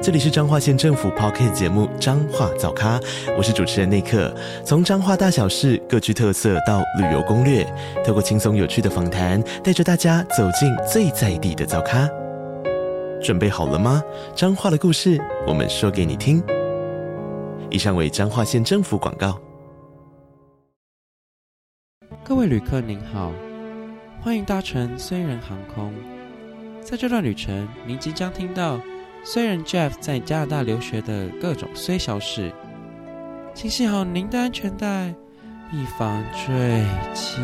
这里是彰化县政府 Podcast 节目《彰化早咖》，我是主持人内克。从彰化大小事各具特色到旅游攻略，透过轻松有趣的访谈，带着大家走进最在地的早咖。准备好了吗？彰化的故事，我们说给你听。以上为彰化县政府广告。各位旅客您好，欢迎搭乘虽然航空。在这段旅程，您即将听到。虽然 Jeff 在加拿大留学的各种虽小事，请系好您的安全带，以防坠机。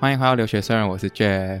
欢迎回到留学虽人，我是 Jeff。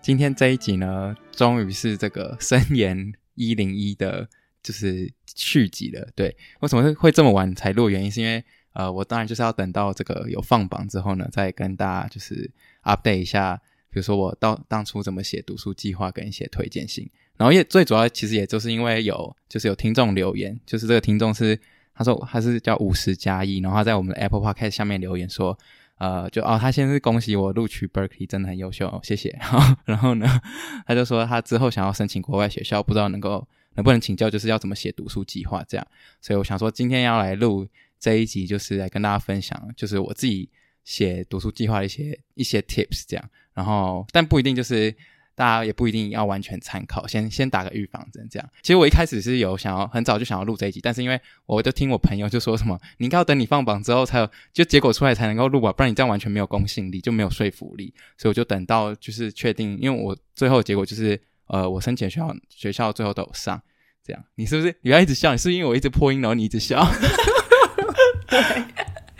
今天这一集呢，终于是这个森严一零一的，就是续集了。对，为什么会这么晚才录？原因是因为呃，我当然就是要等到这个有放榜之后呢，再跟大家就是 update 一下。比如说我到当初怎么写读书计划跟一些推荐信，然后也最主要其实也就是因为有就是有听众留言，就是这个听众是他说他是叫五十加一，然后他在我们的 Apple Podcast 下面留言说，呃，就哦他先是恭喜我录取 Berkeley 真的很优秀，谢谢。然 后然后呢，他就说他之后想要申请国外学校，不知道能够能不能请教，就是要怎么写读书计划这样。所以我想说今天要来录这一集，就是来跟大家分享，就是我自己写读书计划的一些一些 tips 这样。然后，但不一定就是大家也不一定要完全参考，先先打个预防针这样。其实我一开始是有想要很早就想要录这一集，但是因为我就听我朋友就说什么，你应该要等你放榜之后才有，就结果出来才能够录吧，不然你这样完全没有公信力，就没有说服力。所以我就等到就是确定，因为我最后结果就是，呃，我申请学校学校最后都有上，这样。你是不是你要一直笑？你是不是因为我一直破音，然后你一直笑？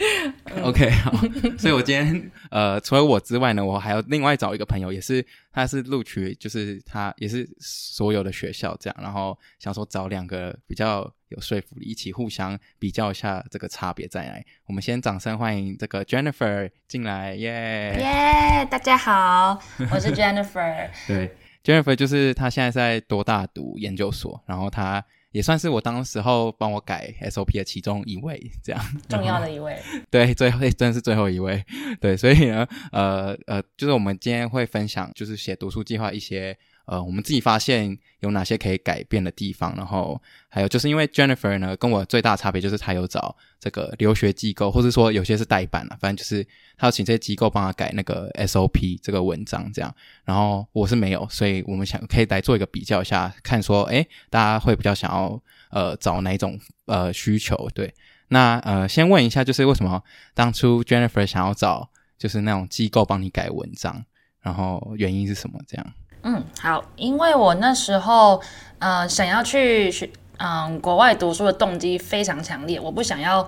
OK，好，所以我今天呃，除了我之外呢，我还要另外找一个朋友，也是他是录取，就是他也是所有的学校这样，然后想说找两个比较有说服力，一起互相比较一下这个差别在哪里。我们先掌声欢迎这个 Jennifer 进来，耶耶，大家好，我是 Jennifer。对，Jennifer 就是他现在在多大读研究所，然后他。也算是我当时候帮我改 SOP 的其中一位，这样重要的一位。对，最后真的是最后一位。对，所以呢，呃呃，就是我们今天会分享，就是写读书计划一些。呃，我们自己发现有哪些可以改变的地方，然后还有就是因为 Jennifer 呢，跟我最大的差别就是她有找这个留学机构，或是说有些是代办了，反正就是她要请这些机构帮她改那个 SOP 这个文章这样，然后我是没有，所以我们想可以来做一个比较一下，看说，诶，大家会比较想要呃找哪一种呃需求？对，那呃先问一下，就是为什么当初 Jennifer 想要找就是那种机构帮你改文章，然后原因是什么？这样？嗯，好，因为我那时候，呃，想要去学，嗯、呃，国外读书的动机非常强烈，我不想要，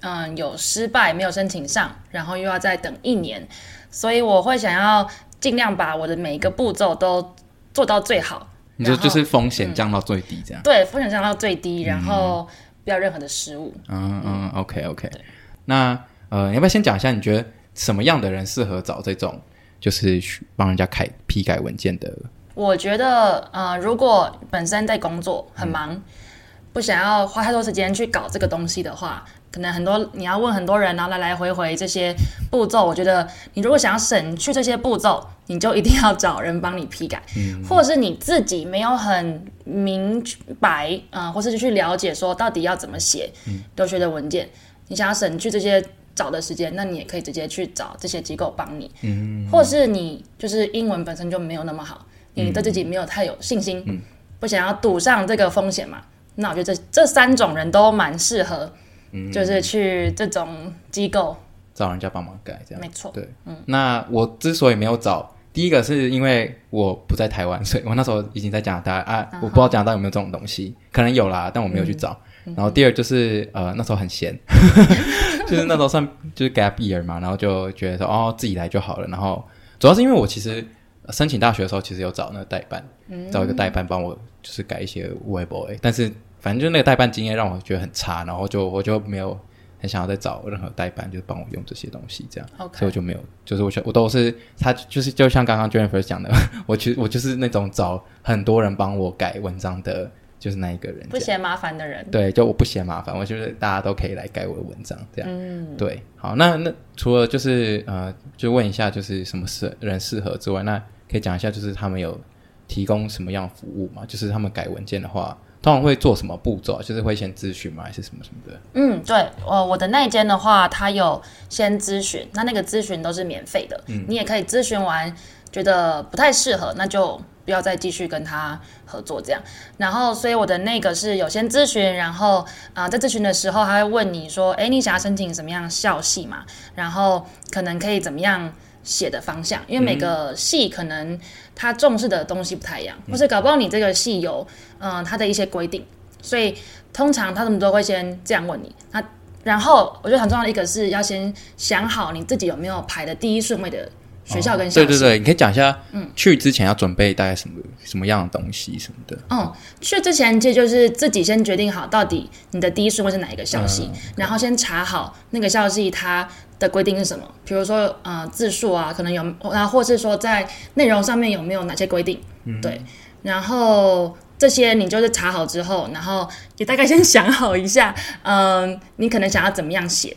嗯、呃，有失败没有申请上，然后又要再等一年，所以我会想要尽量把我的每一个步骤都做到最好。你就就是风险降到最低，这样、嗯。对，风险降到最低，然后不要任何的失误。嗯嗯，OK OK。那呃，你要不要先讲一下，你觉得什么样的人适合找这种？就是去帮人家改批改文件的。我觉得，呃，如果本身在工作很忙，嗯、不想要花太多时间去搞这个东西的话，可能很多你要问很多人，然后来来回回这些步骤。我觉得，你如果想要省去这些步骤，你就一定要找人帮你批改，嗯、或者是你自己没有很明白，嗯、呃，或是去了解说到底要怎么写留学的文件，嗯、你想要省去这些。找的时间，那你也可以直接去找这些机构帮你，嗯，或是你就是英文本身就没有那么好，嗯、你对自己没有太有信心，嗯、不想要赌上这个风险嘛？那我觉得这这三种人都蛮适合，嗯，就是去这种机构找人家帮忙改，这样没错，对，嗯。那我之所以没有找，第一个是因为我不在台湾，所以我那时候已经在加拿大啊，啊我不知道加拿大有没有这种东西，可能有啦，但我没有去找。嗯然后第二就是呃那时候很闲，就是那时候算就是 gap year 嘛，然后就觉得说哦自己来就好了。然后主要是因为我其实申请大学的时候，其实有找那个代办，嗯、找一个代办帮我就是改一些 web，但是反正就那个代办经验让我觉得很差，然后就我就没有很想要再找任何代办，就是帮我用这些东西，这样.所以我就没有，就是我我都是他就是就像刚刚 Jennifer 讲的，我其实我就是那种找很多人帮我改文章的，就是那一个人，不嫌麻烦的人，对，就我不嫌麻烦，我觉得大家都可以来改我的文章，这样，嗯，对，好，那那除了就是呃，就问一下，就是什么适人适合之外，那可以讲一下，就是他们有提供什么样服务吗？就是他们改文件的话。通常会做什么步骤？就是会先咨询吗？还是什么什么的？嗯，对，呃，我的那一间的话，他有先咨询，那那个咨询都是免费的。嗯，你也可以咨询完，觉得不太适合，那就不要再继续跟他合作这样。然后，所以我的那个是有先咨询，然后啊、呃，在咨询的时候，他会问你说：“诶，你想要申请什么样校系嘛？然后可能可以怎么样？”写的方向，因为每个系可能他重视的东西不太一样，嗯、或是搞不好你这个系有嗯、呃、他的一些规定，所以通常他们都会先这样问你。那然后我觉得很重要的一个是要先想好你自己有没有排的第一顺位的学校跟校。哦、对对对，你可以讲一下，嗯，去之前要准备大概什么什么样的东西什么的。嗯，去之前其实就是自己先决定好到底你的第一顺位是哪一个校系，嗯、然后先查好那个校系它。的规定是什么？比如说，呃，字数啊，可能有，然后或是说在内容上面有没有哪些规定？嗯、对，然后这些你就是查好之后，然后也大概先想好一下，嗯、呃，你可能想要怎么样写？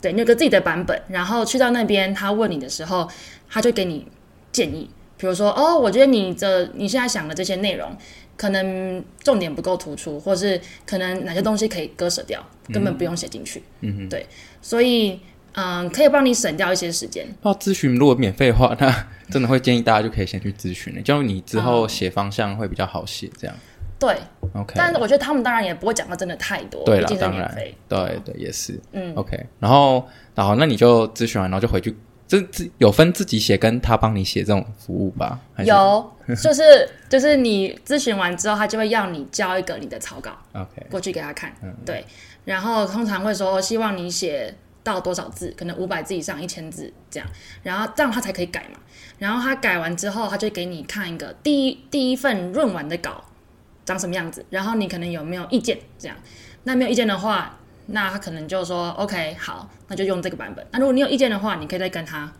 对，你有个自己的版本，然后去到那边，他问你的时候，他就给你建议，比如说，哦，我觉得你的你现在想的这些内容，可能重点不够突出，或是可能哪些东西可以割舍掉，根本不用写进去。嗯哼，对，所以。嗯，可以帮你省掉一些时间。那咨询如果免费的话，那真的会建议大家就可以先去咨询了，这样你之后写方向会比较好写。这样、嗯、对，OK。但是我觉得他们当然也不会讲到真的太多，对了。当然，对对也是，嗯，OK。然后，然后那你就咨询完，然后就回去，这自有分自己写跟他帮你写这种服务吧？有，就是 就是你咨询完之后，他就会要你交一个你的草稿，OK，过去给他看。嗯，对。然后通常会说希望你写。到多少字？可能五百字以上，一千字这样，然后这样他才可以改嘛。然后他改完之后，他就给你看一个第一第一份润完的稿长什么样子，然后你可能有没有意见？这样，那没有意见的话，那他可能就说 OK 好，那就用这个版本。那如果你有意见的话，你可以再跟他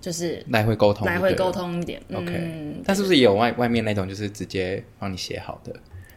就是来回沟通，来回沟通一点。OK，嗯，他是不是也有外外面那种就是直接帮你写好的？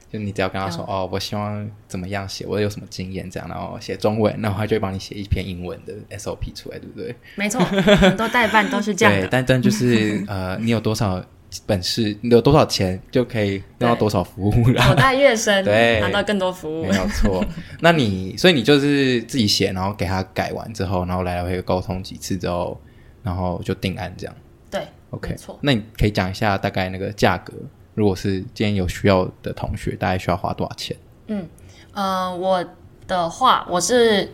就你只要跟他说、嗯、哦，我希望怎么样写，我有什么经验这样，然后写中文，然后他就会帮你写一篇英文的 SOP 出来，对不对？没错，很多代办都是这样的。对，但但就是呃，你有多少本事，你有多少钱，就可以用到多少服务了。口袋越深，对，拿到更多服务，没有错。那你所以你就是自己写，然后给他改完之后，然后来来回回沟通几次之后，然后就定案这样。对，OK，没错。那你可以讲一下大概那个价格。如果是今天有需要的同学，大概需要花多少钱？嗯，呃，我的话，我是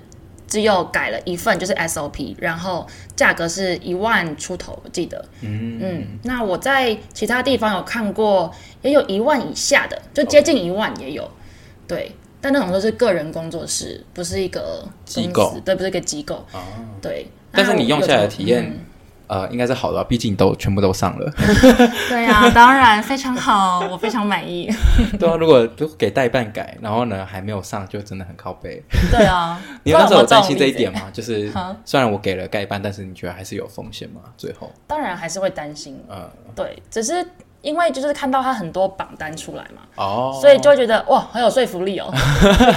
只有改了一份，就是 SOP，然后价格是一万出头，我记得。嗯嗯，那我在其他地方有看过，也有一万以下的，就接近一万也有。哦、对，但那种都是个人工作室，不是一个机构，对，不是一个机构。哦，对。但是你用下来的体验。嗯呃，应该是好的吧，毕竟都全部都上了。对呀、啊，当然非常好，我非常满意。对啊，如果都给代办改，然后呢还没有上，就真的很靠背。对啊，你那时候有担心这一点吗？就是虽然我给了代办，但是你觉得还是有风险吗？最后当然还是会担心。嗯，对，只是因为就是看到他很多榜单出来嘛，哦，所以就会觉得哇，很有说服力哦。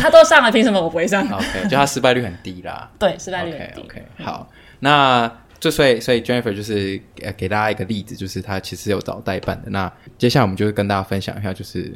他都上了，凭什么我不会上？OK，就他失败率很低啦。对，失败率很低。OK，, okay、嗯、好，那。就所以，所以 Jennifer 就是呃给大家一个例子，就是他其实有找代办的。那接下来我们就会跟大家分享一下，就是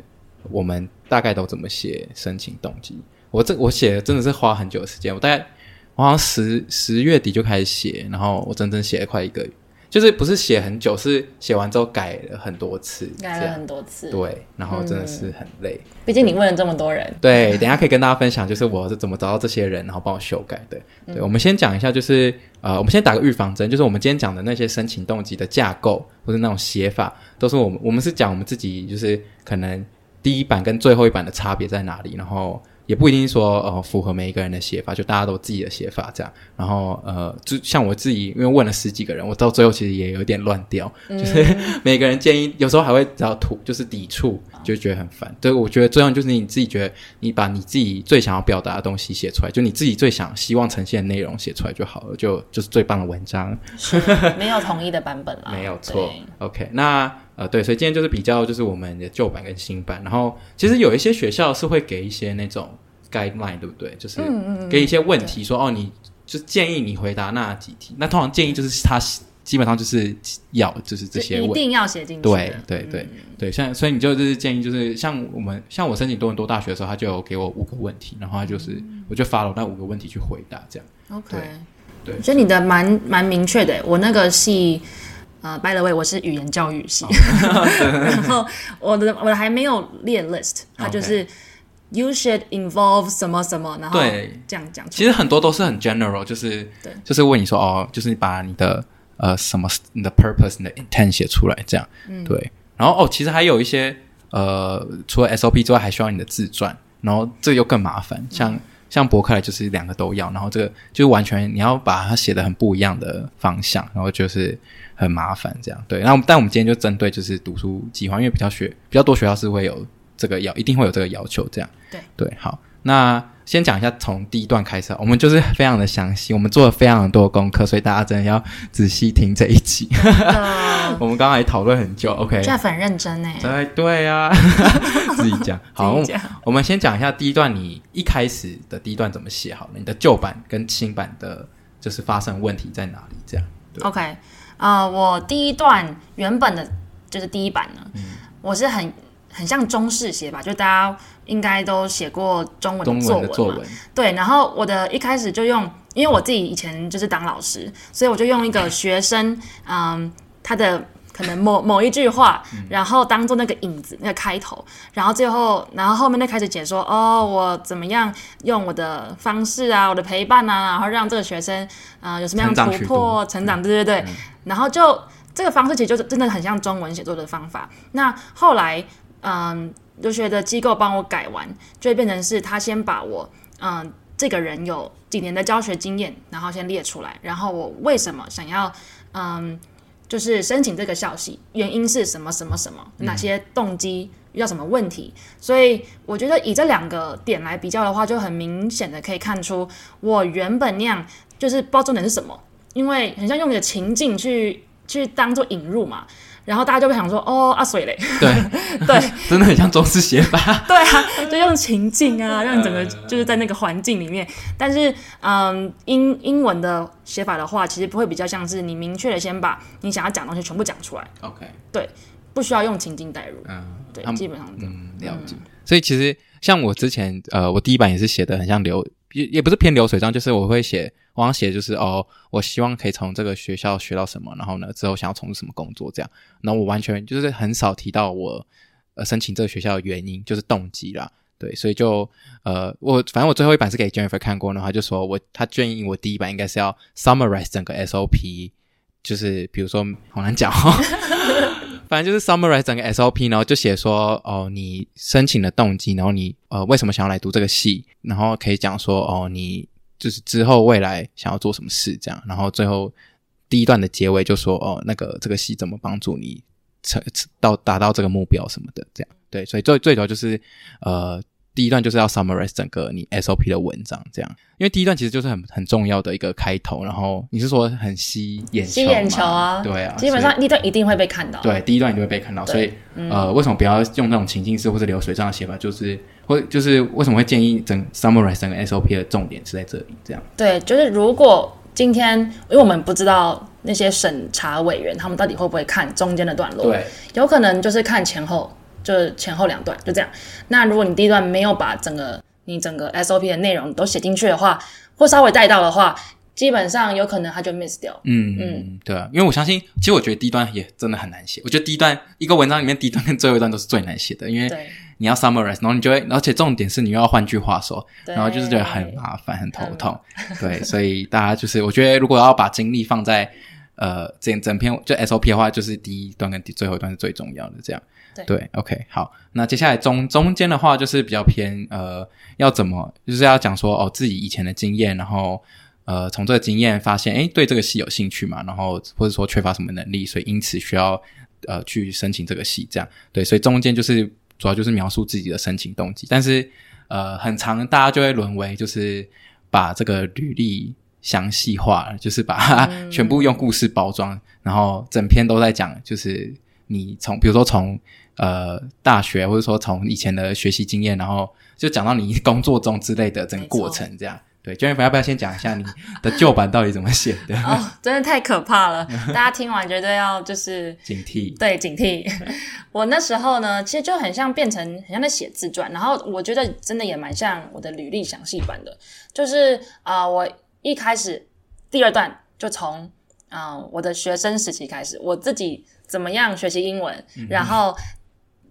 我们大概都怎么写申请动机。我这我写真的是花很久的时间，我大概我好像十十月底就开始写，然后我整整写了快一个月。就是不是写很久，是写完之后改了很多次，改了很多次，对，然后真的是很累。嗯、毕竟你问了这么多人，对，等一下可以跟大家分享，就是我是怎么找到这些人，然后帮我修改的。对，嗯、我们先讲一下，就是呃，我们先打个预防针，就是我们今天讲的那些申请动机的架构或者那种写法，都是我们我们是讲我们自己，就是可能第一版跟最后一版的差别在哪里，然后。也不一定说呃符合每一个人的写法，就大家都自己的写法这样。然后呃，就像我自己，因为问了十几个人，我到最后其实也有点乱掉，嗯、就 是每个人建议有时候还会比较突，就是抵触，就觉得很烦。对，我觉得重要就是你自己觉得，你把你自己最想要表达的东西写出来，就你自己最想希望呈现的内容写出来就好了，就就是最棒的文章。没有统一的版本啦，没有错。OK，那呃，对，所以今天就是比较就是我们的旧版跟新版，然后其实有一些学校是会给一些那种 guideline，对不对？就是给一些问题说，说、嗯嗯、哦，你就建议你回答那几题。那通常建议就是他。基本上就是要就是这些，一定要写进去。对对对、嗯、对，像所以你就是建议就是像我们像我申请多伦多大学的时候，他就有给我五个问题，然后他就是、嗯、我就 follow 那五个问题去回答这样。OK，对，所以你的蛮蛮明确的。我那个系呃，by the way，我是语言教育系，然后我的我还没有列 list，他就是 you should involve 什么什么，然后对这样讲。其实很多都是很 general，就是对，就是问你说哦，就是你把你的。呃，什么你的 purpose、你的 intent 写出来，这样，嗯、对。然后哦，其实还有一些呃，除了 SOP 之外，还需要你的自传。然后这个又更麻烦，像、嗯、像博客来就是两个都要。然后这个就完全你要把它写的很不一样的方向，然后就是很麻烦这样。对。那但我们今天就针对就是读书计划，因为比较学比较多学校是会有这个要，一定会有这个要求这样。对对，好，那。先讲一下从第一段开始，我们就是非常的详细，我们做了非常多的功课，所以大家真的要仔细听这一集。我们刚刚还讨论很久，OK？这很认真呢。对对啊，自己讲。好，我们先讲一下第一段，你一开始的第一段怎么写好了？你的旧版跟新版的，就是发生问题在哪里？这样。OK，啊、呃，我第一段原本的就是第一版呢，嗯、我是很很像中式写法，就大家。应该都写过中文的作文嘛？作文对，然后我的一开始就用，因为我自己以前就是当老师，所以我就用一个学生，嗯，他的可能某某一句话，然后当做那个影子，那个开头，然后最后，然后后面再开始解说，哦，我怎么样用我的方式啊，我的陪伴啊，然后让这个学生，啊、呃，有什么样的突破、成长，对对对，嗯、然后就这个方式其实就是真的很像中文写作的方法。那后来，嗯。留学的机构帮我改完，就会变成是他先把我，嗯，这个人有几年的教学经验，然后先列出来，然后我为什么想要，嗯，就是申请这个校系，原因是什么什么什么，哪些动机，遇到什么问题，所以我觉得以这两个点来比较的话，就很明显的可以看出，我原本那样就是不知道重点是什么，因为很像用你的情境去去当做引入嘛。然后大家就会想说：“哦，阿水嘞。”对对，真的很像中式写法。对啊，就用情境啊，让你整个就是在那个环境里面。但是，嗯，英英文的写法的话，其实不会比较像是你明确的先把你想要讲的东西全部讲出来。OK，对，不需要用情境代入。嗯，对，基本上嗯了解。所以其实像我之前呃，我第一版也是写的很像流，也也不是偏流水账，就是我会写。我想写就是哦，我希望可以从这个学校学到什么，然后呢，之后想要从事什么工作这样。那我完全就是很少提到我呃申请这个学校的原因，就是动机啦。对，所以就呃，我反正我最后一版是给 Jennifer 看过，然后他就说我他建议我第一版应该是要 summarize 整个 SOP，就是比如说好难讲哦，反正就是 summarize 整个 SOP，然后就写说哦，你申请的动机，然后你呃为什么想要来读这个系，然后可以讲说哦你。就是之后未来想要做什么事这样，然后最后第一段的结尾就说哦，那个这个戏怎么帮助你成到达到这个目标什么的这样，对，所以最最主要就是呃第一段就是要 summarize 整个你 SOP 的文章这样，因为第一段其实就是很很重要的一个开头，然后你是说很吸眼球，吸眼球啊，对啊，基本上第一段一定会被看到，对，第一段一定会被看到，所以、嗯、呃为什么不要用那种情境式或者流水账的写法，就是。会就是为什么会建议整 summarize 整个 SOP 的重点是在这里？这样对，就是如果今天，因为我们不知道那些审查委员他们到底会不会看中间的段落，对，有可能就是看前后，就是前后两段就这样。那如果你第一段没有把整个你整个 SOP 的内容都写进去的话，或稍微带到的话，基本上有可能他就 miss 掉。嗯嗯，对啊，因为我相信，其实我觉得第一段也真的很难写。我觉得第一段一个文章里面第一段跟最后一段都是最难写的，因为对。你要 summarize，然后你就会，而且重点是你又要换句话说，然后就是觉得很麻烦、很头痛。嗯、对，所以大家就是，我觉得如果要把精力放在呃整整篇就 SOP 的话，就是第一段跟第最后一段是最重要的。这样，对，对，OK，好，那接下来中中间的话就是比较偏呃，要怎么就是要讲说哦自己以前的经验，然后呃从这个经验发现，哎对这个系有兴趣嘛，然后或者说缺乏什么能力，所以因此需要呃去申请这个系，这样对，所以中间就是。主要就是描述自己的申请动机，但是呃，很长大家就会沦为就是把这个履历详细化，就是把它 全部用故事包装，嗯、然后整篇都在讲，就是你从比如说从呃大学或者说从以前的学习经验，然后就讲到你工作中之类的整个过程这样。对，Jennifer 要不要先讲一下你的旧版到底怎么写的？哦，真的太可怕了！大家听完绝对要就是警惕，对，警惕。我那时候呢，其实就很像变成很像在写自传，然后我觉得真的也蛮像我的履历详细版的。就是啊、呃，我一开始第二段就从啊、呃、我的学生时期开始，我自己怎么样学习英文，嗯、然后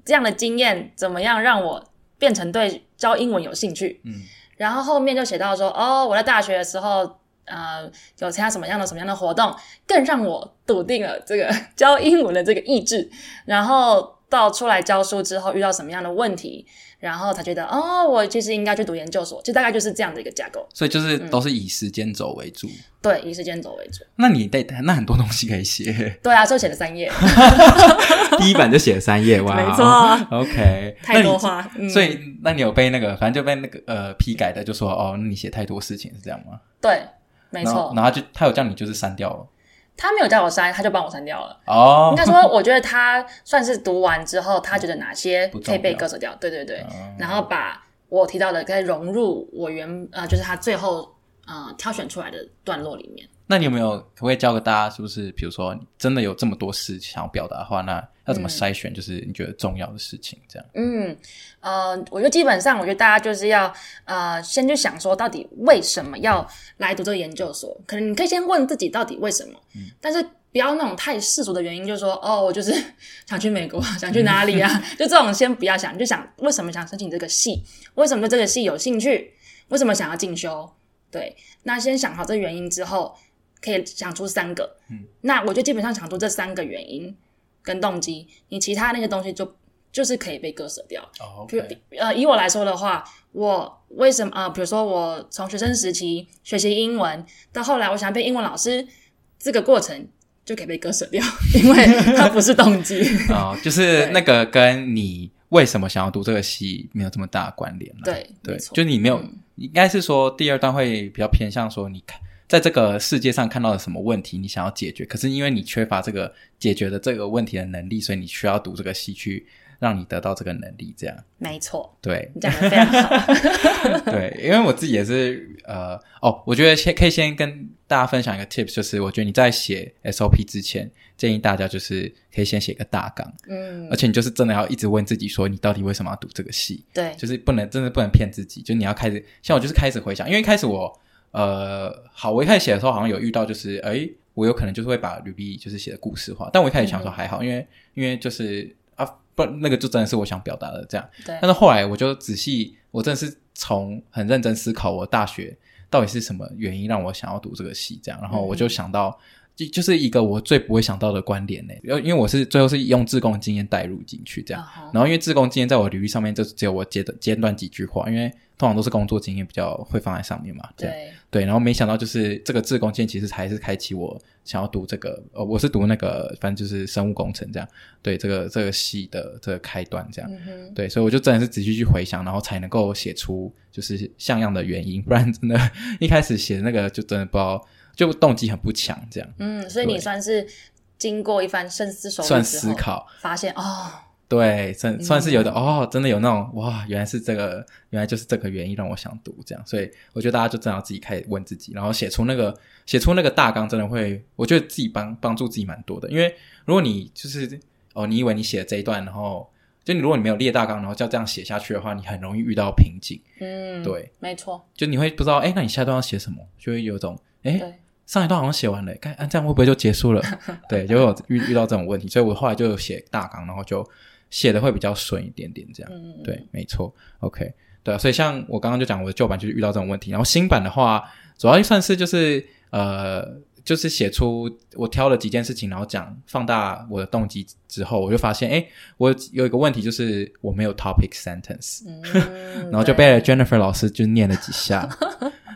这样的经验怎么样让我变成对教英文有兴趣。嗯。然后后面就写到说，哦，我在大学的时候，呃，有参加什么样的什么样的活动，更让我笃定了这个 教英文的这个意志。然后到出来教书之后，遇到什么样的问题，然后才觉得，哦，我其实应该去读研究所，就大概就是这样的一个架构。所以就是都是以时间轴为主。嗯、对，以时间轴为主。那你得那很多东西可以写。对啊，就写了三页。第一版就写了三页，哇，没错。OK，太多话。嗯、所以，那你有被那个，反正就被那个呃批改的，就说哦，那你写太多事情是这样吗？对，没错。然后他就他有叫你就是删掉了。他没有叫我删，他就帮我删掉了。哦，应该说，我觉得他算是读完之后，他觉得哪些可以被割舍掉，对对对，嗯、然后把我提到的该融入我原呃，就是他最后呃挑选出来的段落里面。那你有没有可不可以教给大家，是不是？比如说，真的有这么多事想要表达的话，那要怎么筛选？就是你觉得重要的事情，这样。嗯，呃，我觉得基本上，我觉得大家就是要呃，先去想说，到底为什么要来读这个研究所？可能你可以先问自己，到底为什么？嗯。但是不要那种太世俗的原因，就是说，哦，我就是 想去美国，想去哪里啊？就这种先不要想，就想为什么想申请这个系？为什么对这个系有兴趣？为什么想要进修？对，那先想好这原因之后。可以想出三个，嗯，那我就基本上想出这三个原因跟动机，你其他那些东西就就是可以被割舍掉。哦，okay. 呃，以我来说的话，我为什么呃，比如说我从学生时期学习英文到后来我想变英文老师，这个过程就可以被割舍掉，因为它不是动机。哦，就是那个跟你为什么想要读这个系没有这么大的关联。对，对，就你没有，嗯，应该是说第二段会比较偏向说你看。在这个世界上看到了什么问题，你想要解决，可是因为你缺乏这个解决的这个问题的能力，所以你需要读这个戏去让你得到这个能力。这样，没错，对，你讲的非常好。对，因为我自己也是，呃，哦，我觉得先可以先跟大家分享一个 tips，就是我觉得你在写 SOP 之前，建议大家就是可以先写个大纲，嗯，而且你就是真的要一直问自己说，你到底为什么要读这个戏？对，就是不能，真的不能骗自己，就你要开始，像我就是开始回想，因为一开始我。呃，好，我一开始写的时候好像有遇到，就是哎，我有可能就是会把履历就是写的故事化，但我一开始想说还好，嗯、因为因为就是啊，不，那个就真的是我想表达的这样。对。但是后来我就仔细，我真的是从很认真思考，我大学到底是什么原因让我想要读这个系这样，然后我就想到。嗯就就是一个我最不会想到的观点呢，因为因为我是最后是用自贡经验带入进去这样，uh huh. 然后因为自贡经验在我履历上面就只有我简短简短几句话，因为通常都是工作经验比较会放在上面嘛，对对，然后没想到就是这个自贡线其实才是开启我想要读这个，呃，我是读那个反正就是生物工程这样，对这个这个系的这个开端这样，uh. 对，所以我就真的是仔细去回想，然后才能够写出就是像样的原因，不然真的一开始写那个就真的不知道。就动机很不强，这样。嗯，所以你算是经过一番深思熟虑算思考，发现哦，对，算算是有的、嗯、哦，真的有那种哇，原来是这个，原来就是这个原因让我想读这样。所以我觉得大家就正好自己开始问自己，然后写出那个写出那个大纲，真的会，我觉得自己帮帮助自己蛮多的。因为如果你就是哦，你以为你写了这一段，然后就你如果你没有列大纲，然后就这样写下去的话，你很容易遇到瓶颈。嗯，对，没错，就你会不知道，哎，那你下一段要写什么，就会有种哎。上一段好像写完了，看，啊，这样会不会就结束了？对，就有遇遇到这种问题，所以我后来就写大纲，然后就写的会比较顺一点点，这样。嗯、对，没错。OK，对啊，所以像我刚刚就讲，我的旧版就是遇到这种问题，然后新版的话，主要算是就是呃，就是写出我挑了几件事情，然后讲放大我的动机之后，我就发现，哎，我有一个问题就是我没有 topic sentence，、嗯、然后就被 Jennifer 老师就念了几下。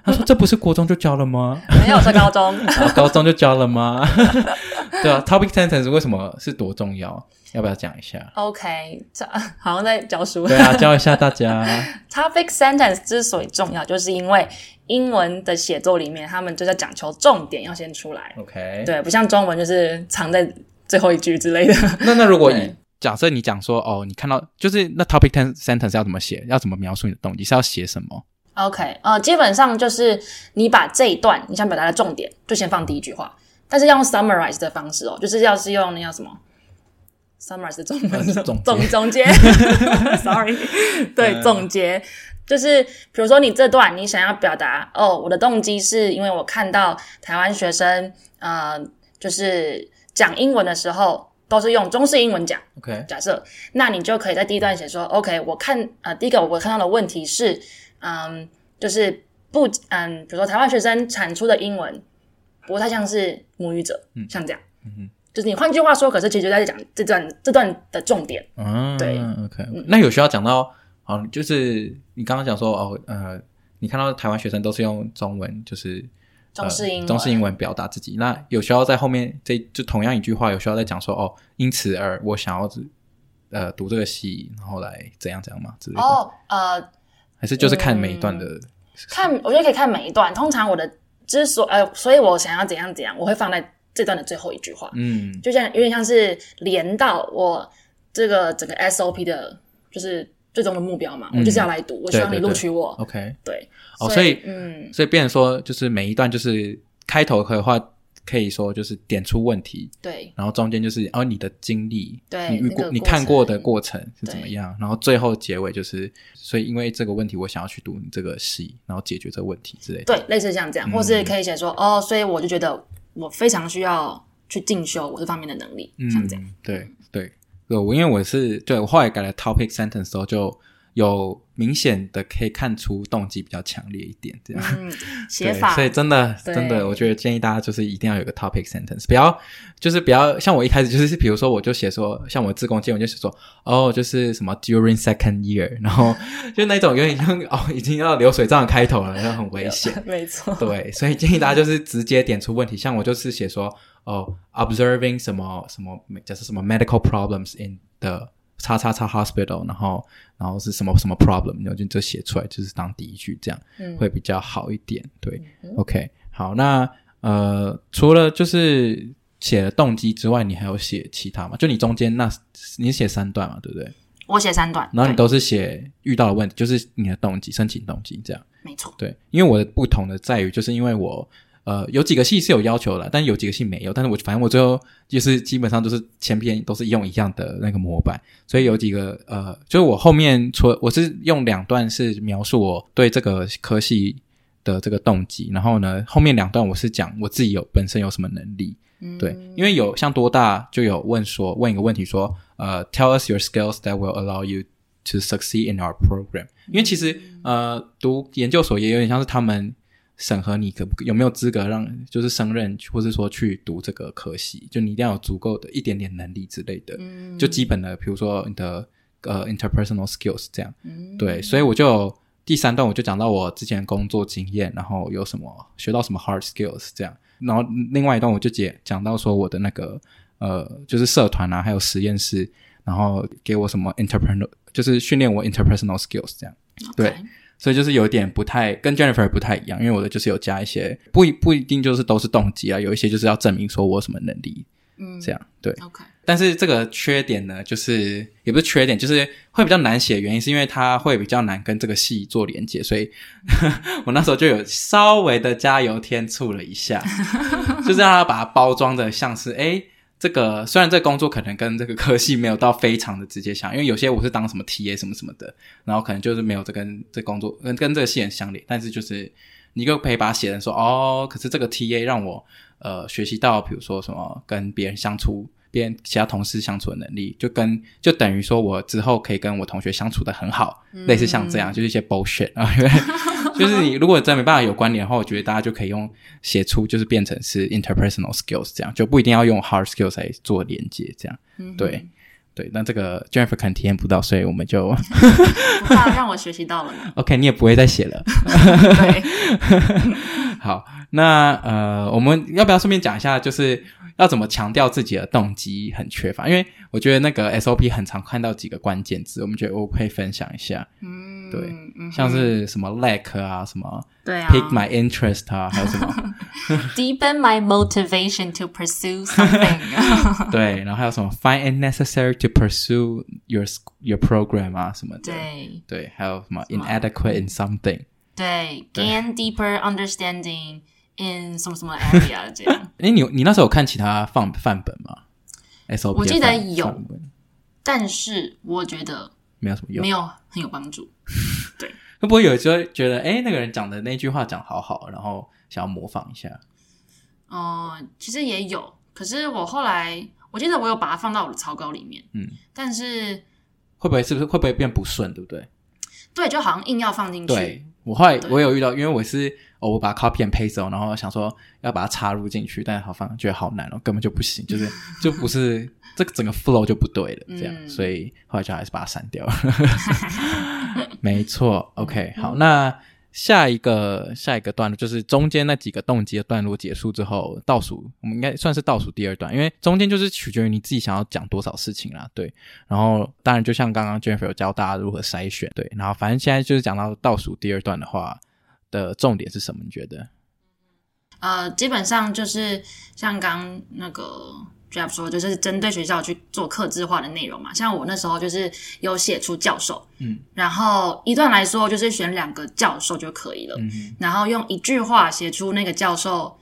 他说：“这不是国中就教了吗？” 没有，是高中。高中就教了吗？对啊，topic sentence 为什么是多重要？要不要讲一下？OK，这好像在教书。对啊，教一下大家。topic sentence 之所以重要，就是因为英文的写作里面，他们就在讲求重点要先出来。OK，对，不像中文就是藏在最后一句之类的。那那如果你假设你讲说哦，你看到就是那 topic sentence 要怎么写？要怎么描述你的动机？是要写什么？OK，呃，基本上就是你把这一段你想表达的重点，就先放第一句话，但是要用 summarize 的方式哦，就是要是用那叫什么？summarize 的中文总总总结，sorry，对，总结。就是比如说你这段你想要表达哦，我的动机是因为我看到台湾学生呃，就是讲英文的时候都是用中式英文讲，OK，假设那你就可以在第一段写说，OK，我看呃，第一个我看到的问题是。嗯，就是不嗯，比如说台湾学生产出的英文不太像是母语者，嗯，像这样，嗯哼，就是你换句话说，可是其实就在讲这段这段的重点，嗯，对，OK，那有需要讲到，好，就是你刚刚讲说哦，呃，你看到台湾学生都是用中文，就是中式英文，中式英文表达自己，那有需要在后面这就同样一句话，有需要再讲说哦，因此而我想要呃读这个戏，然后来怎样怎样嘛之类的，哦，呃。还是就是看每一段的，嗯、看我觉得可以看每一段。通常我的之所呃，所以我想要怎样怎样，我会放在这段的最后一句话。嗯，就像有点像是连到我这个整个 SOP 的，就是最终的目标嘛。嗯、我就是要来读，我希望你录取我。OK，对。哦，所以嗯，所以变成说，就是每一段就是开头的话。可以说就是点出问题，对，然后中间就是哦你的经历，对，你遇过、那个、你看过的过程。是怎么样，然后最后结尾就是，所以因为这个问题我想要去读你这个戏，然后解决这个问题之类的，对，类似像这样，或是可以写说、嗯、哦，所以我就觉得我非常需要去进修我这方面的能力，嗯、像这样，对对。对，我因为我是对我后来改了 topic sentence 之后就。有明显的可以看出动机比较强烈一点，这样。嗯，写法。所以真的真的，我觉得建议大家就是一定要有个 topic sentence，不要就是不要像我一开始就是，比如说我就写说，像我自贡见我就写说，哦，就是什么 during second year，然后就那种有点像哦，已经要流水账开头了，就很危险。没错。对，所以建议大家就是直接点出问题，像我就是写说，哦，observing 什么什么，假设什么 medical problems in the 叉叉叉 hospital，然后然后是什么什么 problem，然后就就写出来，就是当第一句这样，嗯、会比较好一点。对、嗯、，OK，好，那呃，除了就是写了动机之外，你还有写其他吗？就你中间那，你写三段嘛，对不对？我写三段，然后你都是写遇到的问题，就是你的动机、申请动机这样。没错，对，因为我的不同的在于，就是因为我。呃，有几个系是有要求的，但有几个系没有。但是我反正我最后就是基本上都是前篇都是用一样的那个模板，所以有几个呃，就是我后面除了我是用两段是描述我对这个科系的这个动机，然后呢后面两段我是讲我自己有本身有什么能力，嗯、对，因为有像多大就有问说问一个问题说，呃，tell us your skills that will allow you to succeed in our program。因为其实呃读研究所也有点像是他们。审核你可不有没有资格让就是升任，或是说去读这个科系，就你一定要有足够的一点点能力之类的，嗯、就基本的，比如说你的呃 interpersonal skills 这样，嗯、对，所以我就第三段我就讲到我之前工作经验，然后有什么学到什么 hard skills 这样，然后另外一段我就解讲到说我的那个呃就是社团啊，还有实验室，然后给我什么 interpersonal 就是训练我 interpersonal skills 这样，Okay. 对。所以就是有点不太跟 Jennifer 不太一样，因为我的就是有加一些不不一定就是都是动机啊，有一些就是要证明说我有什么能力，嗯，这样对。OK，但是这个缺点呢，就是也不是缺点，就是会比较难写，原因是因为它会比较难跟这个戏做连接，所以 我那时候就有稍微的加油添醋了一下，就是让它把它包装的像是诶这个虽然这工作可能跟这个科系没有到非常的直接相，因为有些我是当什么 TA 什么什么的，然后可能就是没有这跟这工作跟跟这个系很相连，但是就是你就可以把它写成说哦，可是这个 TA 让我呃学习到，比如说什么跟别人相处。边其他同事相处的能力，就跟就等于说我之后可以跟我同学相处的很好，嗯、类似像这样，就是一些 bullshit 啊，因为 就是你如果真没办法有关联的话，我觉得大家就可以用写出就是变成是 interpersonal skills 这样，就不一定要用 hard skills 来做连接这样。嗯、对对，那这个 Jennifer 可能体验不到，所以我们就 不怕让我学习到了。OK，你也不会再写了。对，好，那呃，我们要不要顺便讲一下，就是要怎么强调自己的动机很缺乏？因为我觉得那个 SOP 很常看到几个关键字，我们觉得我可以分享一下。嗯，对，嗯、像是什么 lack 啊，什么对啊，pick my interest 啊，还有什么 deepen my motivation to pursue something。对，然后还有什么 find it necessary to pursue your your program 啊，什么的。对，对，还有什么 inadequate in something。对，gain deeper understanding in 什么什么 area 这样。哎，你你那时候有看其他范范本吗？SOP 我记得有，但是我觉得没有什么用，没有很有帮助。对，会不会有时候觉得，哎，那个人讲的那句话讲好好，然后想要模仿一下？哦、呃，其实也有，可是我后来我记得我有把它放到我的草稿里面，嗯，但是会不会是不是会不会变不顺，对不对？对，就好像硬要放进去。对，我后来我有遇到，因为我是哦，我把它 copy and paste 然后想说要把它插入进去，但是好像觉得好难哦，根本就不行，就是 就不是这个整个 flow 就不对了，这样，嗯、所以后来就还是把它删掉了。没错，OK，好，那。下一个下一个段落就是中间那几个动机的段落结束之后，倒数我们应该算是倒数第二段，因为中间就是取决于你自己想要讲多少事情啦，对。然后当然就像刚刚 Jennifer 有教大家如何筛选，对。然后反正现在就是讲到倒数第二段的话的重点是什么？你觉得？呃，基本上就是像刚那个。说就是针对学校去做客制化的内容嘛，像我那时候就是有写出教授，嗯，然后一段来说就是选两个教授就可以了，嗯，然后用一句话写出那个教授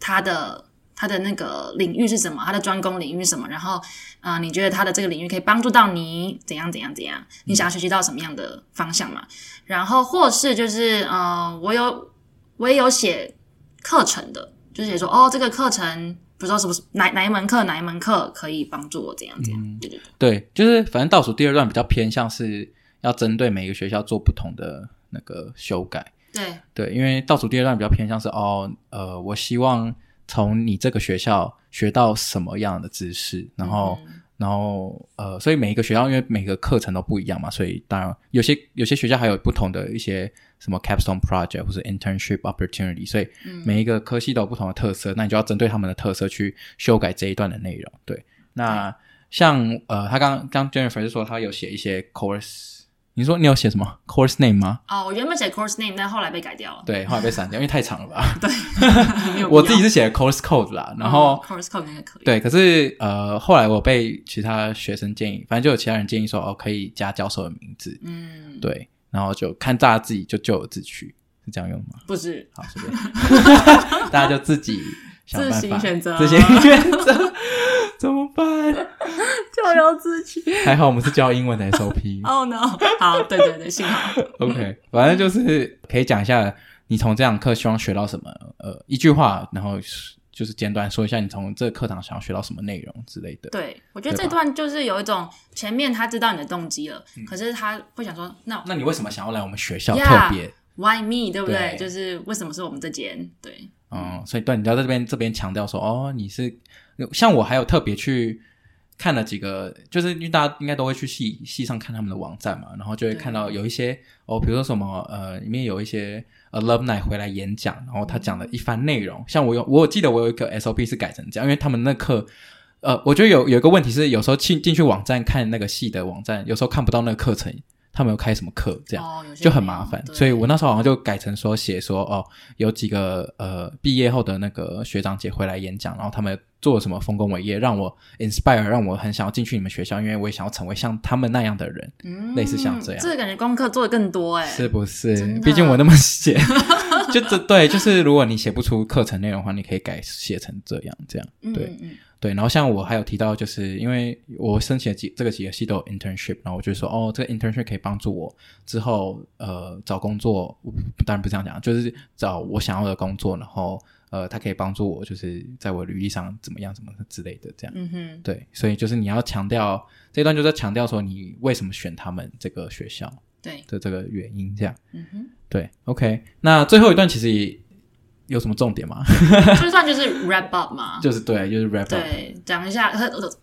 他的他的那个领域是什么，他的专攻领域是什么，然后啊、呃，你觉得他的这个领域可以帮助到你怎样怎样怎样，你想要学习到什么样的方向嘛？嗯、然后或是就是呃，我有我也有写课程的，就是写说哦，这个课程。不知道是不是哪哪一门课哪一门课可以帮助我怎样怎样，嗯、对对对，对，就是反正倒数第二段比较偏向是要针对每个学校做不同的那个修改，对。对，因为倒数第二段比较偏向是哦呃，我希望从你这个学校学到什么样的知识，然后、嗯、然后呃，所以每一个学校因为每个课程都不一样嘛，所以当然有些有些学校还有不同的一些。什么 capstone project 或者 internship opportunity，所以每一个科系都有不同的特色，那你就要针对他们的特色去修改这一段的内容。对，那、像呃，他刚刚 Jennifer 就说他有写一些 course，你说你有写什么 course name 吗？哦，我原本写 course name，但后来被改掉了。对，后来被删掉，因为太长了吧？对，我自己是写 course code 啦，然后、哦、course code 那个可以。对，可是呃，后来我被其他学生建议，反正就有其他人建议说，哦，可以加教授的名字。嗯，对。然后就看大家自己就咎由自取，是这样用吗？不是，好，随便，大家就自己想办法，自行选择，自行选择，怎么办？咎由自取。还好我们是教英文的 SOP。Oh no！好，对对对，幸好。OK，反正就是可以讲一下你从这堂课希望学到什么，呃，一句话，然后。就是简短说一下你从这个课堂想要学到什么内容之类的。对，我觉得这段就是有一种前面他知道你的动机了，嗯、可是他会想说，那那你为什么想要来我们学校？特别 Why me？对不对？对就是为什么是我们这间？对，嗯，所以对，你要在这边这边强调说，哦，你是像我还有特别去看了几个，就是因为大家应该都会去系系上看他们的网站嘛，然后就会看到有一些哦，比如说什么呃，里面有一些。Alumni 回来演讲，然后他讲了一番内容。像我有，我记得我有一个 SOP 是改成这样，因为他们那课，呃，我觉得有有一个问题是，有时候进进去网站看那个系的网站，有时候看不到那个课程。他们有开什么课，这样、哦、就很麻烦，所以我那时候好像就改成说写说哦，有几个呃毕业后的那个学长姐回来演讲，然后他们做了什么丰功伟业，让我 inspire，让我很想要进去你们学校，因为我也想要成为像他们那样的人，嗯、类似像这样。这个感觉功课做的更多诶，是不是？毕竟我那么写，就这对，就是如果你写不出课程内容的话，你可以改写成这样，这样对。嗯嗯对，然后像我还有提到，就是因为我申请了几这个几个系都有 internship，然后我就说，哦，这个 internship 可以帮助我之后呃找工作，当然不是这样讲，就是找我想要的工作，然后呃，它可以帮助我，就是在我履历上怎么样怎么之类的这样。嗯哼，对，所以就是你要强调这一段，就在强调说你为什么选他们这个学校，对的这个原因这样。嗯哼，对，OK，那最后一段其实也。有什么重点吗？就算就是 wrap up 嘛，就是对，就是 wrap up。对，讲一下，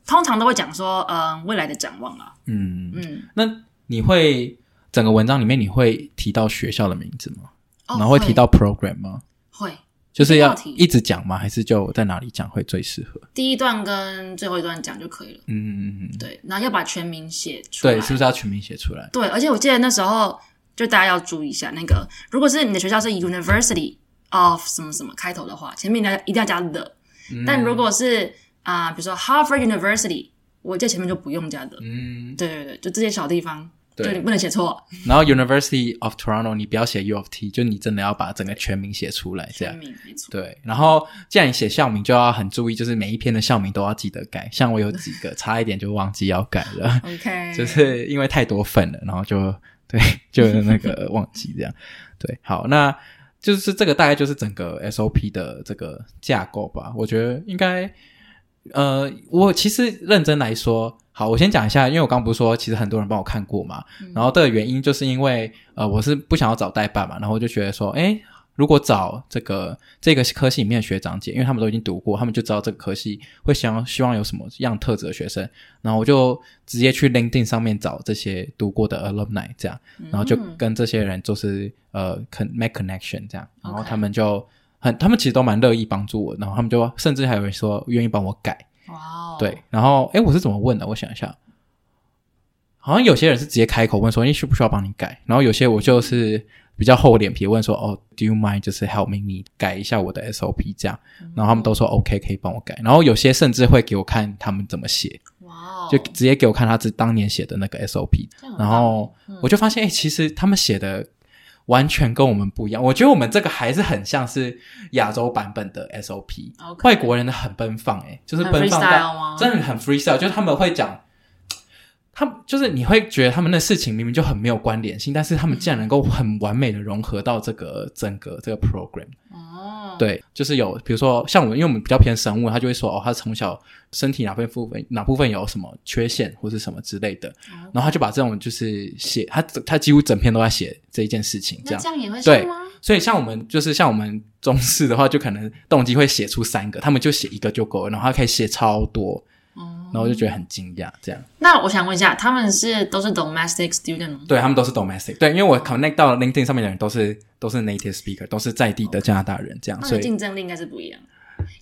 通常都会讲说，嗯、呃，未来的展望啊。嗯嗯。那你会整个文章里面你会提到学校的名字吗？哦、然后会提到 program 吗？会。就是要一直讲吗？还是就在哪里讲会最适合？第一段跟最后一段讲就可以了。嗯嗯嗯。对，然后要把全名写出来。对，是不是要全名写出来？对，而且我记得那时候就大家要注意一下，那个如果是你的学校是 University。Of 什么什么开头的话，前面要一定要加 the。嗯、但如果是啊、呃，比如说 Harvard University，我在前面就不用加 the。嗯，对对对，就这些小地方，对就你不能写错。然后 University of Toronto，你不要写 U of T，就你真的要把整个全名写出来，这样。全名没错。对，然后既然你写校名，就要很注意，就是每一篇的校名都要记得改。像我有几个差一点就忘记要改了，OK，就是因为太多份了，然后就对，就那个忘记这样。对，好，那。就是这个大概就是整个 SOP 的这个架构吧，我觉得应该，呃，我其实认真来说，好，我先讲一下，因为我刚不是说其实很多人帮我看过嘛，嗯、然后这个原因就是因为，呃，我是不想要找代办嘛，然后我就觉得说，诶如果找这个这个科系里面的学长姐，因为他们都已经读过，他们就知道这个科系会想要希望有什么样特质的学生，然后我就直接去 LinkedIn 上面找这些读过的 alumni，这样，然后就跟这些人就是呃 con make connection 这样，然后他们就很，他们其实都蛮乐意帮助我，然后他们就甚至还有人说愿意帮我改，哇哦，对，然后诶我是怎么问的？我想一下，好像有些人是直接开口问说你需不需要帮你改，然后有些我就是。比较厚脸皮问说哦，Do you mind 就是 help me 你改一下我的 SOP 这样，然后他们都说 OK 可以帮我改，然后有些甚至会给我看他们怎么写，哇，Wow. 就直接给我看他这当年写的那个 SOP，然后我就发现哎、欸，其实他们写的完全跟我们不一样，我觉得我们这个还是很像是亚洲版本的 SOP，Okay. 外国人的很奔放哎、欸，就是奔放到真的很 freestyle，就是他们会讲。他们就是你会觉得他们的事情明明就很没有关联性，但是他们竟然能够很完美的融合到这个整个这个 program。哦，对，就是有比如说像我们，因为我们比较偏生物，他就会说哦，他从小身体哪部分哪部分有什么缺陷或是什么之类的，然后他就把这种就是写他他几乎整篇都在写这一件事情，这样这样也会对吗？所以像我们就是像我们中式的话，就可能动机会写出三个，他们就写一个就够了，然后他可以写超多。然后我就觉得很惊讶，这样。那我想问一下，他们是都是 domestic student 吗？对，他们都是 domestic。对，因为我 connect 到 LinkedIn 上面的人都是都是 native speaker，都是在地的加拿大人，这样。所以竞争力应该是不一样。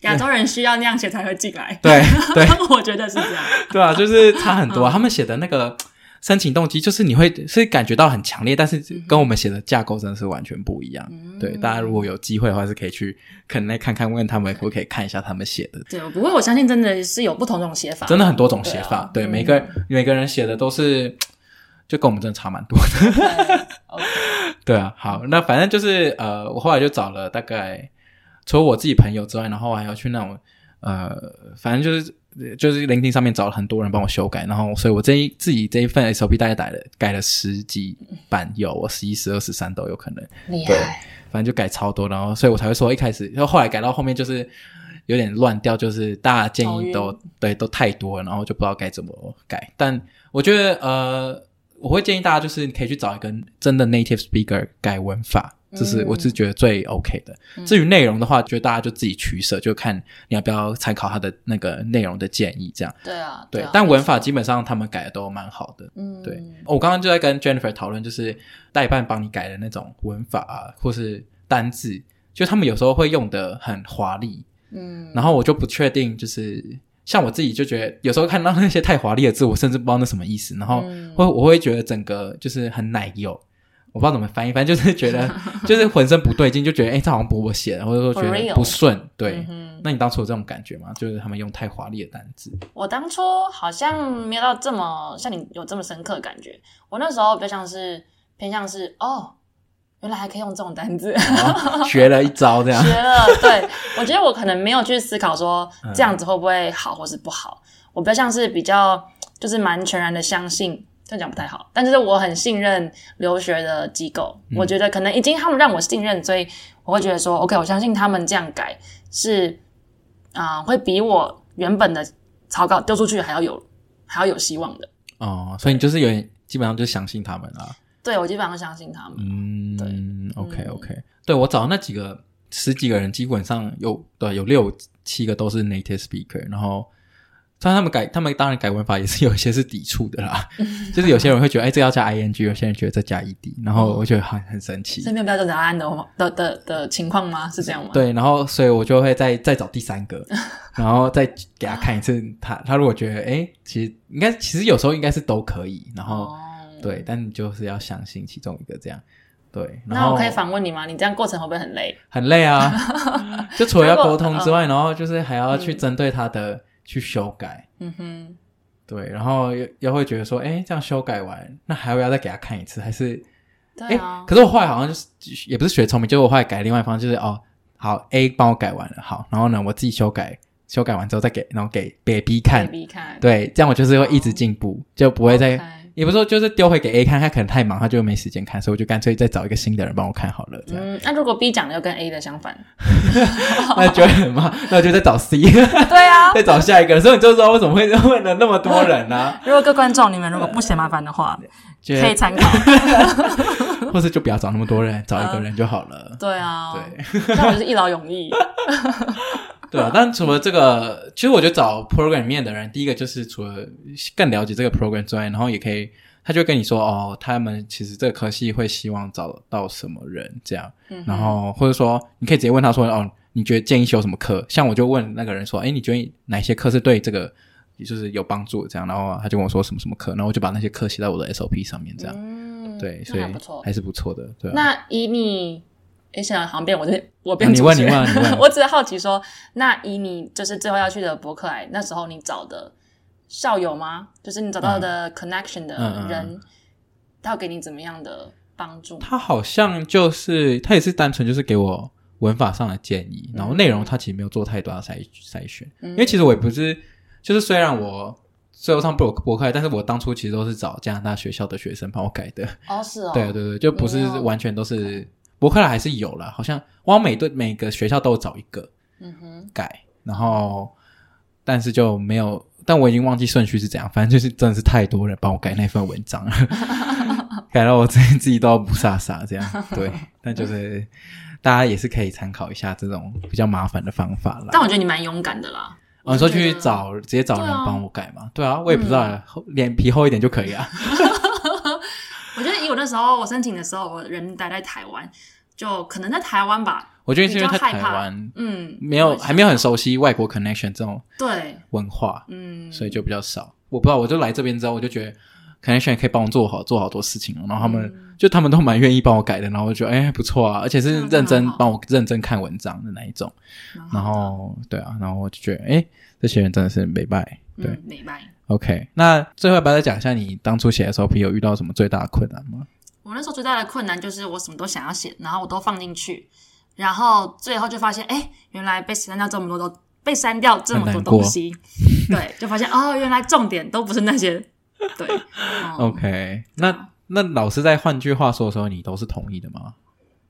亚洲人需要那样写才会进来。对对，我觉得是这样。对啊，就是差很多。他们写的那个。申请动机就是你会是感觉到很强烈，但是跟我们写的架构真的是完全不一样。嗯、对，大家如果有机会的话，是可以去可能来看看，问他们可不可以看一下他们写的。对，不过我相信真的是有不同种写法，真的很多种写法。对，啊、对，每个人、嗯、每个人写的都是，就跟我们真的差蛮多的。Okay, okay. 对啊，好，那反正就是呃，我后来就找了大概除了我自己朋友之外，然后我还要去那种呃，反正就是。就是 LinkedIn 上面找了很多人帮我修改，然后所以我这一自己这一份 SOP 大概改了改了十几版，有我十一、十二、十三都有可能。厉害对，反正就改超多，然后所以我才会说一开始，然后后来改到后面就是有点乱掉，就是大家建议都对都太多了，然后就不知道该怎么改。但我觉得呃，我会建议大家就是你可以去找一个真的 native speaker 改文法。这是我是觉得最 OK 的。嗯、至于内容的话，觉得大家就自己取舍，就看你要不要参考他的那个内容的建议，这样。对啊，对。对啊，但文法基本上他们改的都蛮好的。嗯，对。我刚刚就在跟 Jennifer 讨论，就是代办帮你改的那种文法啊，或是单字，就他们有时候会用的很华丽。嗯。然后我就不确定，就是像我自己就觉得，有时候看到那些太华丽的字，我甚至不知道那什么意思。然后会我会觉得整个就是很奶油。我不知道怎么翻译，反正就是觉得 就是浑身不对劲，就觉得哎、欸，这好像不是我写的，或者说觉得不顺。对，嗯、那你当初有这种感觉吗？就是他们用太华丽的单字。我当初好像没有到这么像你有这么深刻的感觉。我那时候比较像是偏向是哦，原来还可以用这种单字，哦、学了一招这样。学了，对，我觉得我可能没有去思考说这样子会不会好或是不好。嗯、我比较像是比较就是蛮全然的相信。这样讲不太好，但是我很信任留学的机构，嗯、我觉得可能已经他们让我信任，所以我会觉得说，OK，我相信他们这样改是啊、呃，会比我原本的草稿丢出去还要有还要有希望的。哦，所以你就是有点基本上就相信他们了。对，我基本上相信他们。嗯，对，OK OK，对，我找的那几个十几个人，基本上有对有六七个都是 native speaker，然后。但他们改，他们当然改文法也是有一些是抵触的啦。就是有些人会觉得，哎，这要加 ing，有些人觉得这加 ed，然后我觉得很很神奇。是没有标准答案的的的的情况吗？是这样吗？对，然后所以我就会再再找第三个，然后再给他看一次。他他如果觉得，哎，其实应该其实有时候应该是都可以。然后、哦、对，但你就是要相信其中一个这样。对，那我可以反问你吗？你这样过程会不会很累？很累啊！就除了要沟通之外，然后就是还要去针对他的。去修改，嗯哼，对，然后又又会觉得说，哎，这样修改完，那还要不要再给他看一次，还是，对啊，可是我后来好像就是也不是学聪明，就是我后来改另外一方，就是哦，好，A 帮我改完了，好，然后呢，我自己修改，修改完之后再给，然后给 B B 看，B 看，对，这样我就是会一直进步，就不会再。也不是说就是丢回给 A 看，他可能太忙，他就没时间看，所以我就干脆再找一个新的人帮我看好了。这样。嗯，那如果 B 讲的又跟 A 的相反，那就很忙，那我就再找 C。对啊，再找下一个。所以你就知道为什么会问了那么多人呢、啊？如果各观众你们如果不嫌麻烦的话，可以参考，或是就不要找那么多人，找一个人就好了。嗯、对啊，对，那我就是一劳永逸。对啊，但除了这个，其实我觉得找 program 里面的人，第一个就是除了更了解这个 program 之外，然后也可以，他就跟你说哦，他们其实这个科系会希望找到什么人这样，嗯、然后或者说你可以直接问他说哦，你觉得建议修什么课？像我就问那个人说，哎，你觉得哪些课是对这个就是有帮助这样？然后他就跟我说什么什么课，然后我就把那些课写在我的 SOP 上面这样，嗯、对，所以还是不错的，对、啊。那以你。哎，现在好像变我这我变主持人。你问，你问，你问。我只是好奇说，那以你就是最后要去的伯克莱，那时候你找的校友吗？就是你找到的 connection 的人，嗯嗯嗯、他要给你怎么样的帮助？他好像就是他也是单纯就是给我文法上的建议，然后内容他其实没有做太多的筛筛选。嗯、因为其实我也不是，就是虽然我最后上柏柏克莱，但是我当初其实都是找加拿大学校的学生帮我改的。哦，是哦，对对对，就不是完全都是。柏克莱还是有了，好像我每对每个学校都找一个，嗯哼，改，然后但是就没有，但我已经忘记顺序是怎样，反正就是真的是太多人帮我改那份文章了，改到我自己自己都要不傻傻这样，对，但就是大家也是可以参考一下这种比较麻烦的方法啦。但我觉得你蛮勇敢的啦，我、哦、说去找直接找人帮我改嘛，对啊，对啊，我也不知道，嗯、脸皮厚一点就可以啊。那时候我申请的时候，我人待在台湾，就可能在台湾吧。我觉得是因为在台湾，嗯，没有还没有很熟悉外国 connection 这种对文化，嗯，所以就比较少。我不知道，我就来这边之后，我就觉得 connection 可以帮我做好做好多事情，然后他们、嗯、就他们都蛮愿意帮我改的，然后我就觉得哎不错啊，而且是认真帮我认真看文章的那一种。然后对啊，然后我就觉得哎，这些人真的是没败，对，没败。OK，那最后要不要再讲一下你当初写 SOP 有遇到什么最大的困难吗？我那时候最大的困难就是我什么都想要写，然后我都放进去，然后最后就发现，哎，原来被删掉这么多，都被删掉这么多东西，对，就发现哦，原来重点都不是那些，对。嗯、OK，那那老师在换句话说的时候，你都是同意的吗？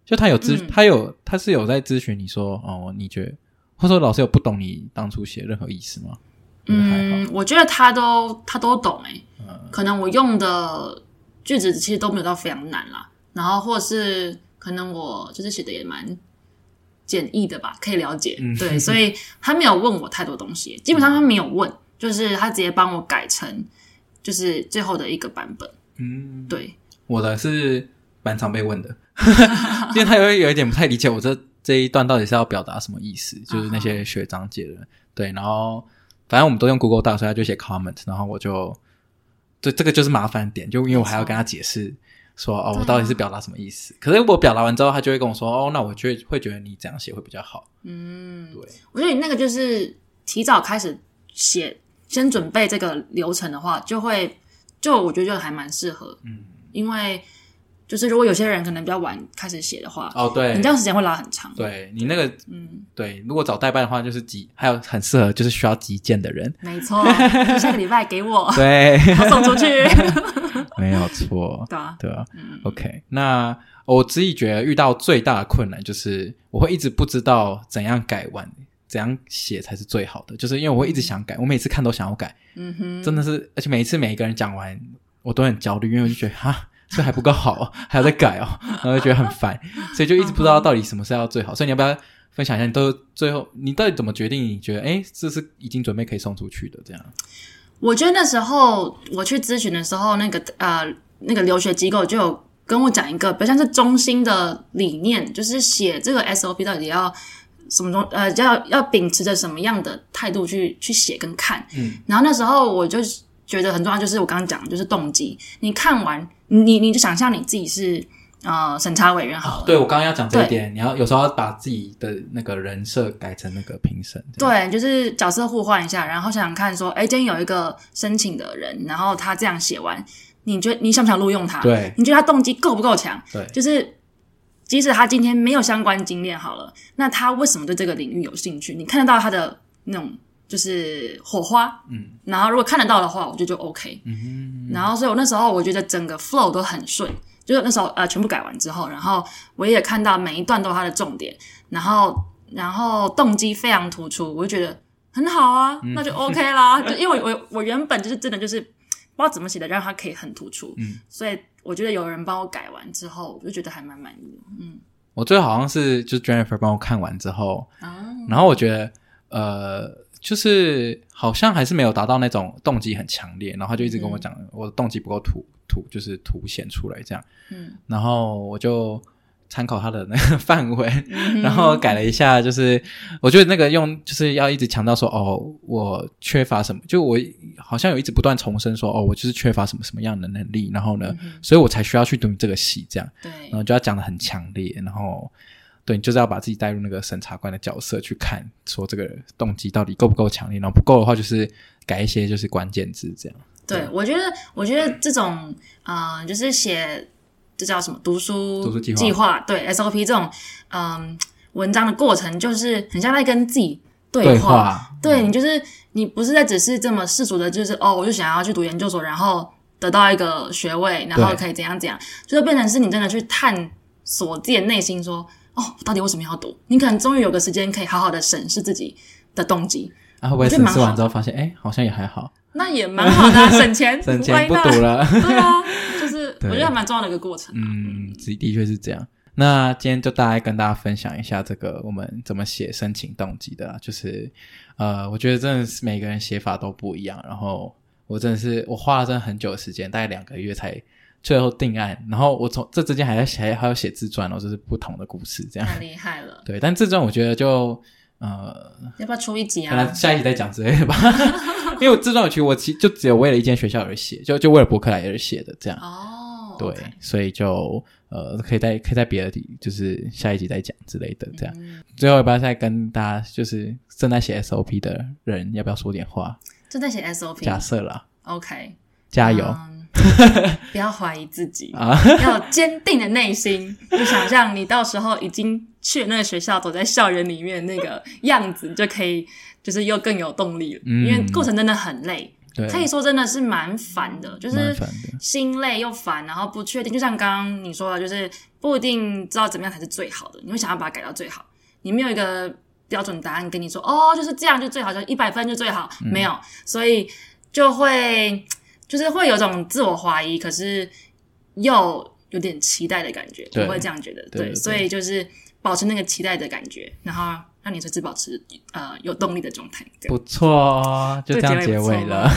就他有咨，嗯、他有他是有在咨询你说，哦，你觉得，或者说老师有不懂你当初写任何意思吗？嗯，我觉得他都他都懂诶，嗯、可能我用的句子其实都没有到非常难啦，然后或者是可能我就是写的也蛮简易的吧，可以了解，嗯、对，所以他没有问我太多东西，基本上他没有问，就是他直接帮我改成就是最后的一个版本，嗯，对，我的是蛮常被问的，因为他有有一点不太理解我这这一段到底是要表达什么意思，就是那些学长姐的，啊、对，然后。反正我们都用 Google Docs，所以他就写 comment，然后我就，对这个就是麻烦点，就因为我还要跟他解释说，说哦，我到底是表达什么意思。可是我表达完之后，他就会跟我说，哦，那我就会觉得你这样写会比较好。嗯，对，我觉得你那个就是提早开始写，先准备这个流程的话，就会，就我觉得就还蛮适合。嗯，因为。就是如果有些人可能比较晚开始写的话，哦对，你这样时间会拉很长。对你那个，嗯，对，如果找代办的话，就是急，还有很适合就是需要急件的人。没错，下个礼拜给我，对，我送出去。没有错，对啊，对啊。嗯，OK，那我自己觉得遇到最大的困难就是我会一直不知道怎样改完，怎样写才是最好的，就是因为我会一直想改，我每次看都想要改，嗯哼，真的是，而且每一次每一个人讲完，我都很焦虑，因为我就觉得哈。这还不够好，还要再改哦，然后就觉得很烦，所以就一直不知道到底什么是要最好。所以你要不要分享一下，你都最后你到底怎么决定？你觉得哎，这是已经准备可以送出去的这样？我觉得那时候我去咨询的时候，那个呃那个留学机构就有跟我讲一个，比较像是中心的理念，就是写这个 SOP 到底要什么中呃要要秉持着什么样的态度去去写跟看。嗯，然后那时候我就觉得很重要，就是我刚刚讲的就是动机。你看完，你你就想象你自己是。呃，审查委员好了。哦、对，我刚刚要讲这一点，你要有时候要把自己的那个人设改成那个评审。对，就是角色互换一下，然后想想看，说，哎，今天有一个申请的人，然后他这样写完，你觉得你想不想录用他？对，你觉得他动机够不够强？对，就是即使他今天没有相关经验好了，那他为什么对这个领域有兴趣？你看得到他的那种就是火花，嗯，然后如果看得到的话，我觉得就 OK，嗯哼，然后所以我那时候我觉得整个 flow 都很顺。就是那时候，呃，全部改完之后，然后我也看到每一段都有它的重点，然后，然后动机非常突出，我就觉得很好啊，那就 OK 啦。就因为我我我原本就是真的就是不知道怎么写的，让它可以很突出，嗯，所以我觉得有人帮我改完之后，我就觉得还蛮满意的，嗯。我最后好像是就是 Jennifer 帮我看完之后，啊，然后我觉得，呃。就是好像还是没有达到那种动机很强烈，然后他就一直跟我讲，我的动机不够突突，就是凸显出来这样。嗯，然后我就参考他的那个范围，嗯、然后改了一下，就是我觉得那个用就是要一直强调说，哦，我缺乏什么，就我好像有一直不断重申说，哦，我就是缺乏什么什么样的能力，然后呢，嗯、所以我才需要去读这个戏这样。对，然后就要讲的很强烈，然后。对，你就是要把自己带入那个审查官的角色去看，说这个动机到底够不够强烈，然后不够的话，就是改一些就是关键字这样。对，对我觉得，我觉得这种，嗯、呃，就是写这叫什么读书读书计划，计划对 SOP 这种，嗯、呃，文章的过程，就是很像在跟自己对话。对，话对你就是你不是在只是这么世俗的，就是哦，我就想要去读研究所，然后得到一个学位，然后可以怎样怎样，对就变成是你真的去探索自己的内心，说。哦，到底为什么要读？你可能终于有个时间可以好好的审视自己的动机。啊，会不会审视完之后发现，哎，好像也还好。那也蛮好的，省钱，省钱不读了。对啊，就是 我觉得还蛮重要的一个过程。嗯，的确是这样。那今天就大概跟大家分享一下这个我们怎么写申请动机的啦。就是呃，我觉得真的是每个人写法都不一样。然后我真的是我花了真的很久的时间，大概两个月才。最后定案，然后我从这之间还要写还要写自传哦，这是不同的故事，这样太厉害了。对，但自传我觉得就呃，要不要出一集啊？可能下一集再讲之类的吧。因为我自传其实我其实就只有为了一间学校而写，就就为了博客来而写的这样。哦，对.所以就呃，可以在可以在别的地，就是下一集再讲之类的这样。嗯、最后要不要再跟大家，就是正在写 SOP 的人，要不要说点话？正在写 SOP，假设啦。OK，加油。Um, 不要怀疑自己，要有坚定的内心。就想象你到时候已经去了那个学校，走在校园里面那个样子，你就可以就是又更有动力了。嗯、因为过程真的很累，可以说真的是蛮烦的，就是心累又烦，然后不确定。就像刚刚你说的，就是不一定知道怎么样才是最好的，你会想要把它改到最好。你没有一个标准答案跟你说，哦，就是这样就最好，就一百分就最好，嗯、没有，所以就会。就是会有种自我怀疑，可是又有点期待的感觉，我会这样觉得。对，所以就是保持那个期待的感觉，然后让你随时保持呃有动力的状态。不错，就这样结尾了。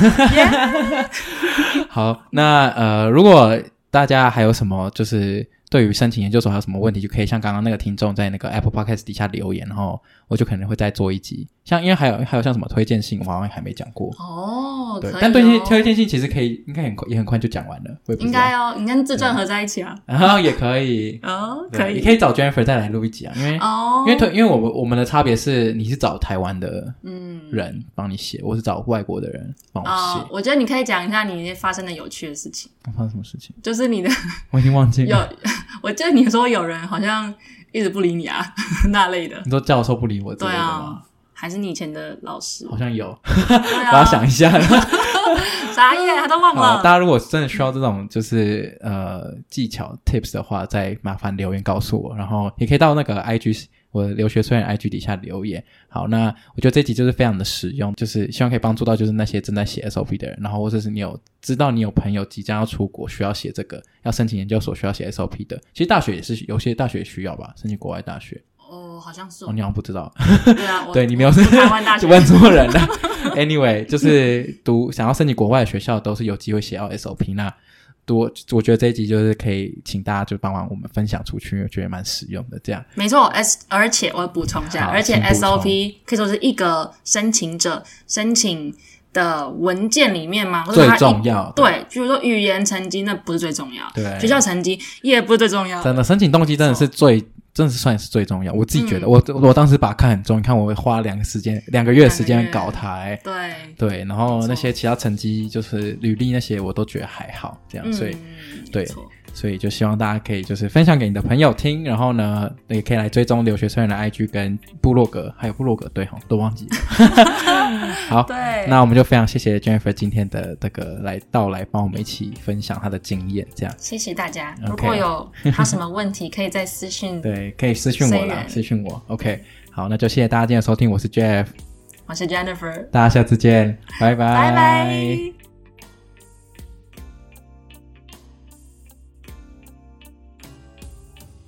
好，那呃，如果大家还有什么就是。对于申请研究所还有什么问题，就可以像刚刚那个听众在那个 Apple Podcast 底下留言，然后我就可能会再做一集。像因为还有还有像什么推荐信，我好像还没讲过哦。对，哦、但推荐推荐信其实可以，应该很快也很快就讲完了。应该哦，你跟自传合在一起啊？然后也可以哦，可以，你可以找 Jennifer 再来录一集啊，因为哦，因为推因为我们我们的差别是你是找台湾的嗯人帮你写，我是找外国的人帮我写。我觉得你可以讲一下你发生的有趣的事情。发生什么事情？就是你的，我已经忘记了。有。我记得你说有人好像一直不理你啊，那类的。你说教授不理我之类的吗？对啊，还是你以前的老师？好像有，我要 想一下。啥耶？他都忘了。大家如果真的需要这种就是呃技巧 tips 的话，再麻烦留言告诉我，然后也可以到那个 IG。我的留学虽然 IG 底下留言，好，那我觉得这集就是非常的实用，就是希望可以帮助到就是那些正在写 SOP 的人，然后或者是你有知道你有朋友即将要出国需要写这个，要申请研究所需要写 SOP 的，其实大学也是有些大学需要吧，申请国外大学。哦，好像是。哦，你好像不知道。对啊，对你没有是台湾 大学问错人了。Anyway，就是读想要申请国外的学校都是有机会写到 SOP 那。多，我觉得这一集就是可以请大家就帮忙我们分享出去，我觉得蛮实用的。这样没错，S 而且我补充一下，而且 SOP 可以说是一个申请者申请的文件里面嘛，最重要。对，比如说语言成绩那不是最重要，对，学校成绩也不是最重要。真的，申请动机真的是最。真的是算是最重要，我自己觉得，嗯、我我当时把它看很重，你看我会花两个时间，两个月的时间搞台，对。对，然后那些其他成绩就是履历那些，我都觉得还好，这样，嗯、所以对。所以就希望大家可以就是分享给你的朋友听，然后呢，也可以来追踪留学生人的 IG 跟部落格，还有部落格，对哈，都忘记了。好，对，那我们就非常谢谢 Jennifer 今天的这个来到来帮我们一起分享她的经验，这样。谢谢大家。如果有他什么问题，可以再私信。对，可以私信我啦，私信我。OK，好，那就谢谢大家今天的收听，我是 Jeff，我是 Jennifer，大家下次见，拜拜，拜拜。